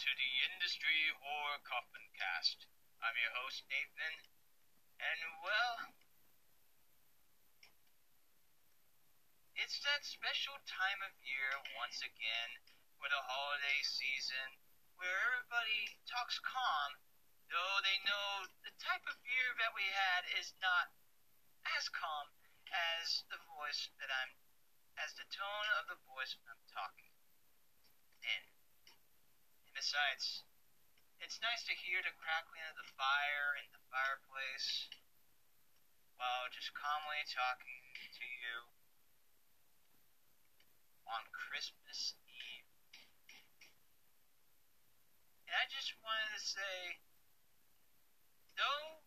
to the Industry Horror Coffin Cast. I'm your host, Nathan, and well, it's that special time of year once again for the holiday season where everybody talks calm, though they know the type of year that we had is not as calm as the voice that I'm, as the tone of the voice I'm talking in. Besides, it's nice to hear the crackling of the fire in the fireplace while just calmly talking to you on Christmas Eve. And I just wanted to say, though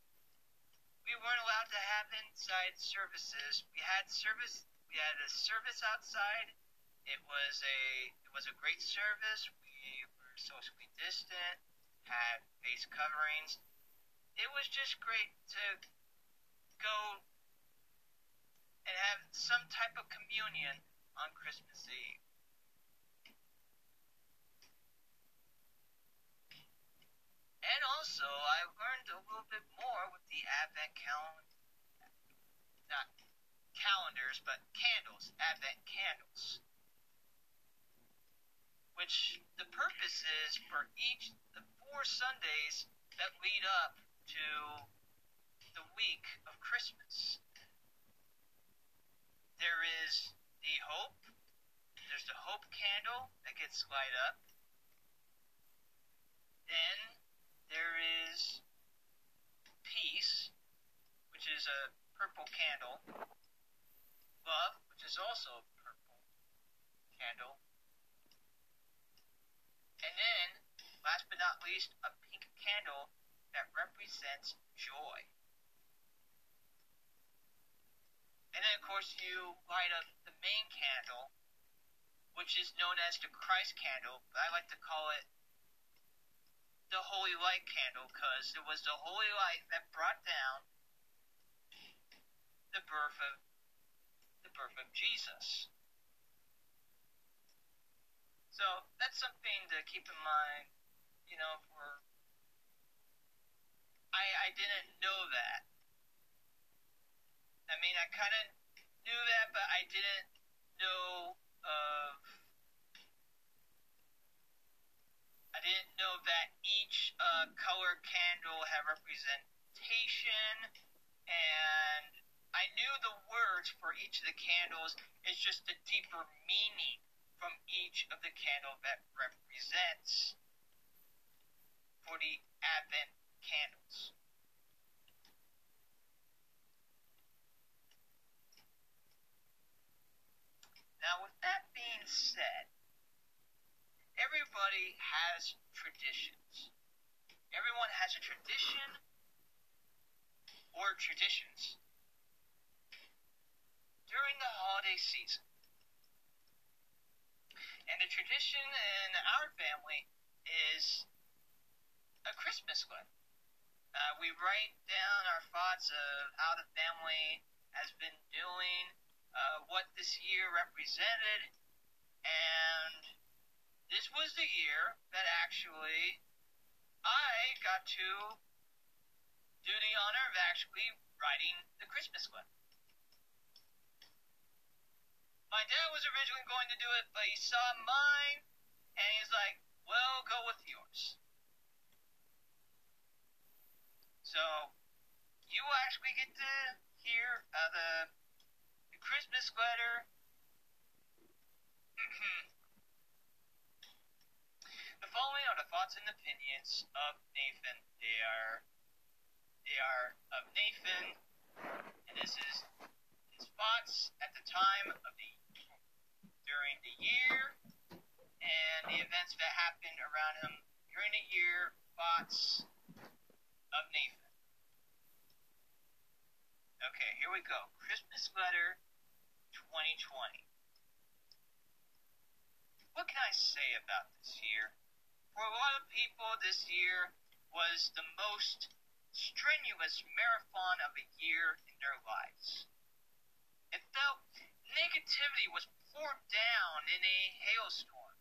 we weren't allowed to have inside services, we had service. We had a service outside. It was a it was a great service socially distant, had face coverings. It was just great to go and have some type of communion on Christmas Eve. And also, I learned a little bit more with the Advent calendar. Not calendars, but candles, Advent candles which the purpose is for each the four Sundays that lead up to the week of Christmas. There is the hope. There's the hope candle that gets light up. Then there is peace, which is a purple candle. Love, which is also a purple candle. And then, last but not least, a pink candle that represents joy. And then, of course, you light up the main candle, which is known as the Christ candle, but I like to call it the Holy Light candle because it was the Holy Light that brought down the birth of the birth of Jesus. So that's something to keep in mind, you know, for I I didn't know that. I mean, I kind of knew that, but I didn't know of I didn't know that each uh, color candle had representation, and I knew the words for each of the candles. It's just a deeper meaning from each of the candle that represents for the Advent candles. Now, with that being said, everybody has traditions. Everyone has a tradition or traditions during the holiday season. And the tradition in our family is a Christmas one. Uh, we write down our thoughts of how the family has been doing, uh, what this year represented, and this was the year that actually I got to do the honor of actually writing the Christmas letter. My dad was originally going to do it, but he saw mine, and he's like, well, go with yours. So, you actually get to hear uh, the, the Christmas letter. the following are the thoughts and opinions of Nathan. They are they are of Nathan, and this is his thoughts at the time of the during the year and the events that happened around him during the year, thoughts of Nathan. Okay, here we go. Christmas letter 2020. What can I say about this year? For a lot of people, this year was the most strenuous marathon of a year in their lives. It felt negativity was poured down in a hailstorm.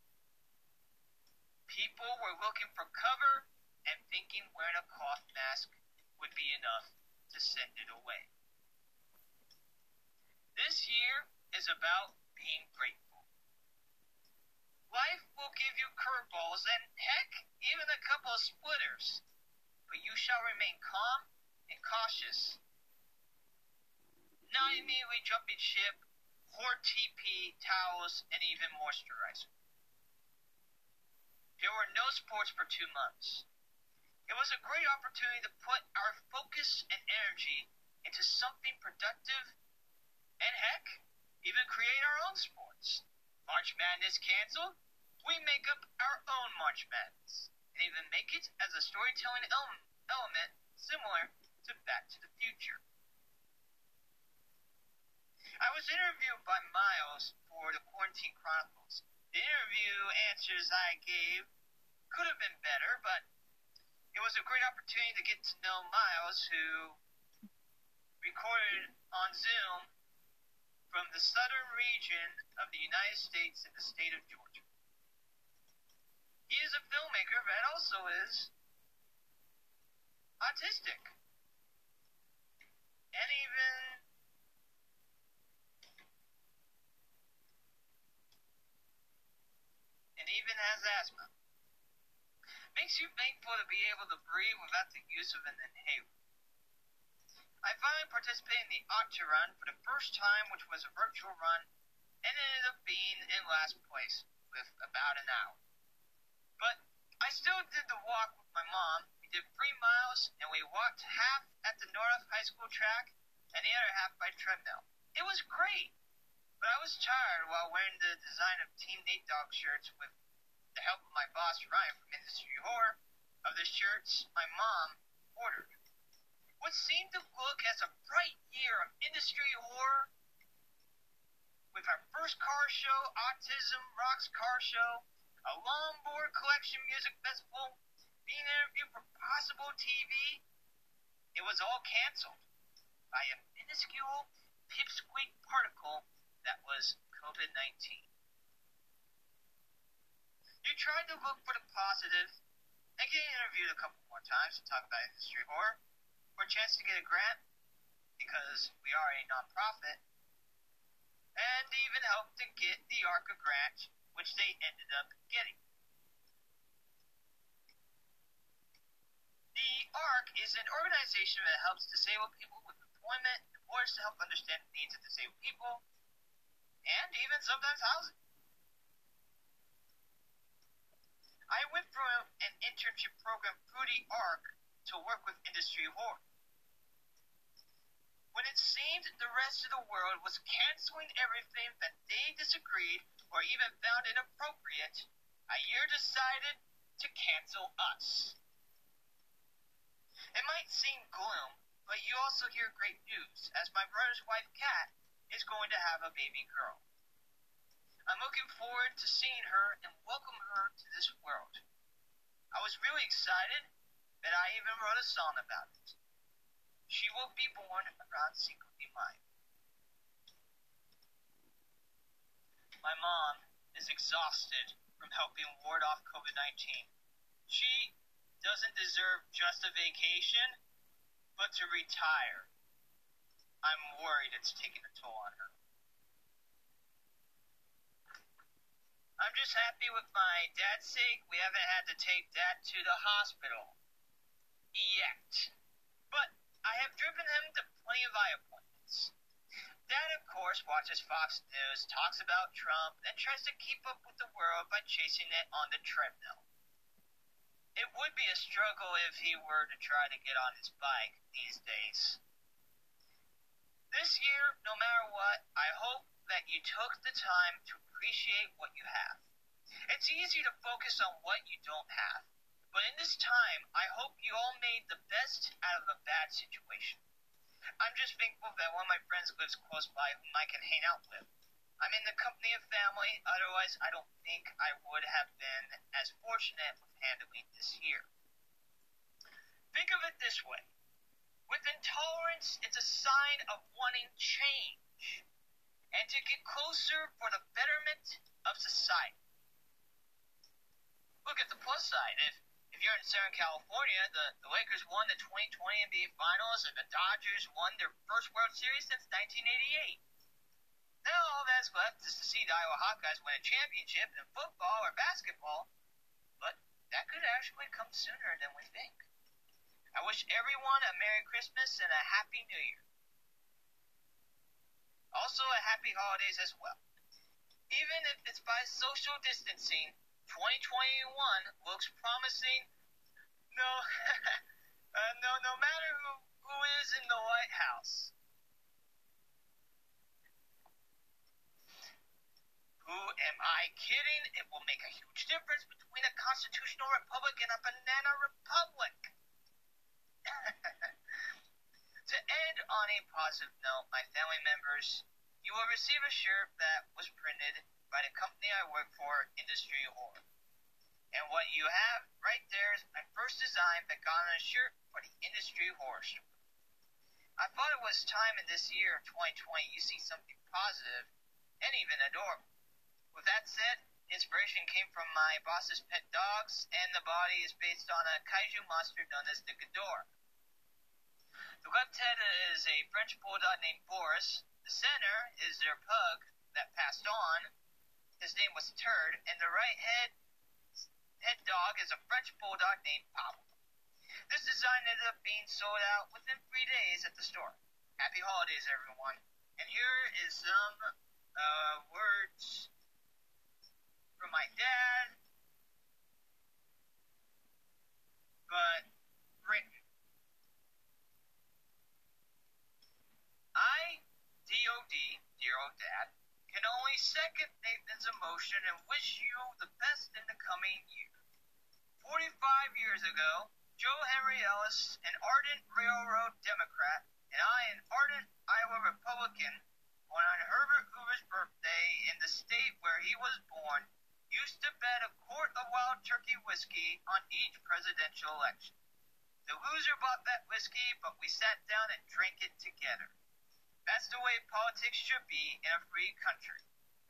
People were were looking for cover and thinking wearing a cloth mask would be enough to send it away. This year is about being grateful. Life will give you curveballs and, heck, even a couple of splitters, but you shall remain calm and cautious. Not immediately jumping ship, hoard TP, towels, and even moisturizer. There were no sports for two months. It was a great opportunity to put our focus and energy into something productive and heck, even create our own sports. March Madness canceled, we make up our own March Madness and even make it as a storytelling element similar to Back to the Future. I was interviewed by Miles for the Quarantine Chronicles. The interview answers I gave could have been better, but it was a great opportunity to get to know Miles, who recorded on Zoom from the southern region of the United States in the state of Georgia. He is a filmmaker, but also is autistic. And even and even has asthma. Makes you thankful to be able to breathe without the use of an inhaler. I finally participated in the Octa Run for the first time, which was a virtual run, and ended up being in last place with about an hour. But I still did the walk with my mom. We did three miles, and we walked half at the North High School track and the other half by treadmill. It was great, but I was tired while wearing the design of Team Nate Dog shirts with the help of my boss Ryan from Industry Horror of the shirts my mom ordered what seemed to look as a bright year of industry horror. With our first car show, Autism Rocks Car Show, a longboard collection music festival, being interviewed for possible TV, it was all canceled by a minuscule pipsqueak particle that was COVID 19. You tried to look for the positive and get interviewed a couple more times to talk about industry horror for a chance to get a grant because we are a nonprofit, and even helped to get the ARCA grant, which they ended up getting. The ARC is an organization that helps disabled people with employment in to help understand the needs of disabled people, and even sometimes housing. I went through an internship program through the ARC to work with industry horror. When it seemed the rest of the world was canceling everything that they disagreed or even found inappropriate, Ayer decided to cancel us. It might seem gloom, but you also hear great news, as my brother's wife, Kat, is going to have a baby girl. I'm looking forward to seeing her and welcome her to this world. I was really excited and I even wrote a song about it. She will be born around de Mayo. My mom is exhausted from helping ward off COVID 19. She doesn't deserve just a vacation, but to retire. I'm worried it's taking a toll on her. I'm just happy with my dad's sake. We haven't had to take dad to the hospital yet. But I have driven him to plenty of eye appointments. Dad, of course, watches Fox News, talks about Trump, and tries to keep up with the world by chasing it on the treadmill. It would be a struggle if he were to try to get on his bike these days. This year, no matter what, I hope that you took the time to appreciate what you have. It's easy to focus on what you don't have. But in this time, I hope you all made the best out of a bad situation. I'm just thankful that one of my friends lives close by whom I can hang out with. I'm in the company of family, otherwise I don't think I would have been as fortunate with handling this year. Think of it this way. With intolerance, it's a sign of wanting change and to get closer for the betterment of society. look at the plus side. If if you're in Southern California, the, the Lakers won the 2020 NBA Finals and the Dodgers won their first World Series since 1988. Now all that's left is to see the Iowa Hawkeyes win a championship in football or basketball, but that could actually come sooner than we think. I wish everyone a Merry Christmas and a Happy New Year. Also, a Happy Holidays as well. Even if it's by social distancing, 2021 looks promising. No, uh, no, no matter who, who is in the White House. Who am I kidding? It will make a huge difference between a constitutional republic and a banana republic. to end on a positive note, my family members, you will receive a shirt that was printed by the company I work for, Industry Horror. And what you have right there is my first design that got on a shirt for the Industry Store. I thought it was time in this year of 2020 you see something positive and even adorable. With that said, inspiration came from my boss's pet dogs, and the body is based on a kaiju monster known as the Ghidorah. The left head is a French bulldog named Boris. The center is their pug that passed on, his name was Turd, and the right head head dog is a French bulldog named Pop. This design ended up being sold out within three days at the store. Happy holidays, everyone. And here is some uh, words from my dad, but written. I, D.O.D., dear old dad, can only second Nathan's emotion and wish you the best in the coming year. 45 years ago, Joe Henry Ellis, an ardent railroad Democrat, and I, an ardent Iowa Republican, on Herbert Hoover's birthday in the state where he was born, used to bet a quart of wild turkey whiskey on each presidential election. The loser bought that whiskey, but we sat down and drank it together. That's the way politics should be in a free country.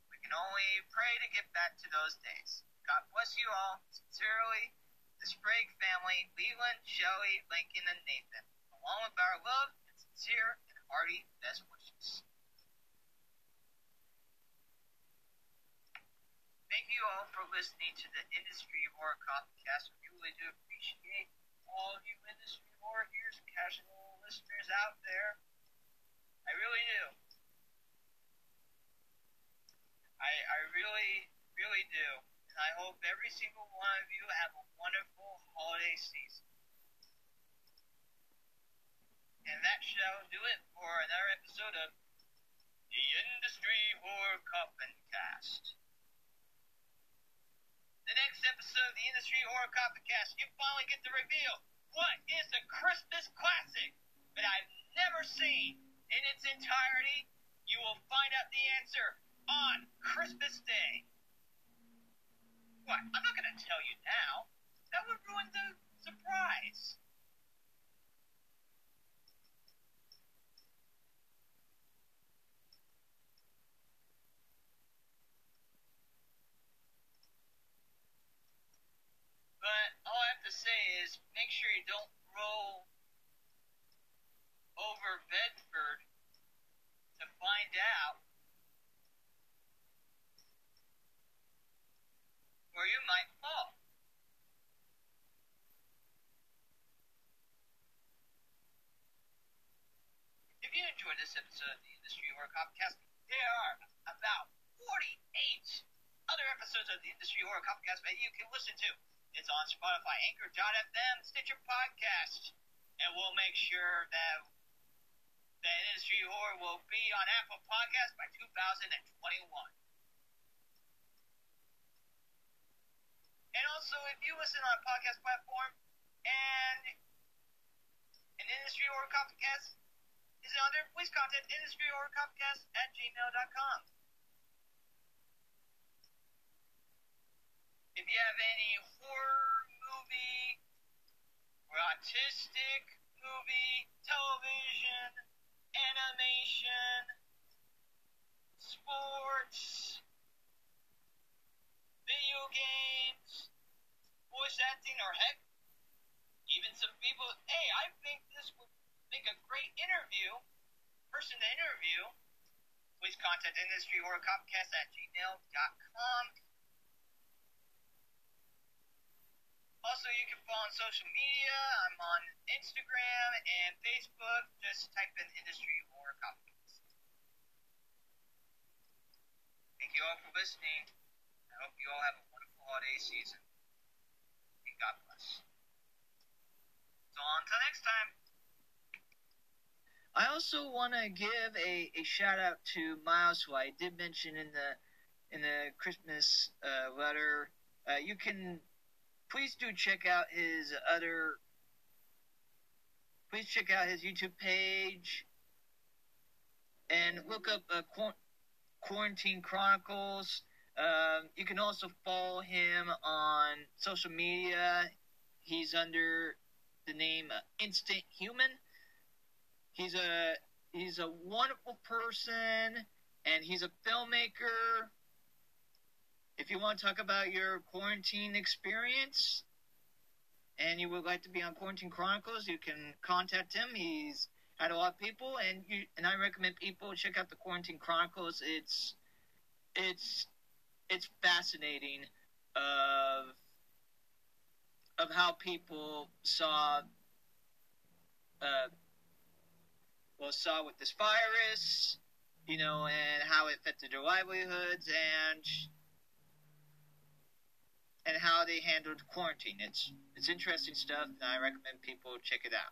We can only pray to get back to those days. God bless you all. Sincerely, the Sprague family, Leland, Shelley, Lincoln, and Nathan, along with our love and sincere and hearty best wishes. Thank you all for listening to the Industry Horror Copycast. We really do appreciate all you industry horror ears, casual listeners out there. I really do. I, I really, really do. And I hope every single one of you have a wonderful holiday season. And that shall do it for another episode of the Industry Horror Coffin Cast. The next episode of the Industry Horror Coffin Cast, you finally get to reveal what is a Christmas classic that I've never seen in its entirety, you will find out the answer on Christmas Day. What? I'm not going to tell you now. That would ruin the surprise. But all I have to say is make sure you don't roll over Bedford to find out where you might fall. This episode of the Industry Horror Copcast, there are about 48 other episodes of the Industry Horror Copcast that you can listen to. It's on Spotify, Anchor.fm, Stitcher Podcast, and we'll make sure that that Industry Horror will be on Apple Podcasts by 2021. And also, if you listen on a podcast platform and an Industry Horror Copcast is an author, please contact industry or copcast at gmail.com. If you have any horror movie or autistic movie, television, animation, sports, video games, voice acting, or heck, even some people. Hey, I think this would Make a great interview, person to interview, please contact industry or copcast at gmail.com. Also, you can follow on social media. I'm on Instagram and Facebook. Just type in industry or copcast. Thank you all for listening. I hope you all have a wonderful holiday season. And God bless. So, until next time. I also want to give a, a shout out to Miles, who I did mention in the in the Christmas uh, letter. Uh, you can please do check out his other. Please check out his YouTube page and look up uh, Quarantine Chronicles. Um, you can also follow him on social media. He's under the name uh, Instant Human. He's a he's a wonderful person, and he's a filmmaker. If you want to talk about your quarantine experience, and you would like to be on Quarantine Chronicles, you can contact him. He's had a lot of people, and you and I recommend people check out the Quarantine Chronicles. It's it's it's fascinating of of how people saw uh, well saw with this virus, you know, and how it affected their livelihoods and and how they handled quarantine. It's it's interesting stuff, and I recommend people check it out.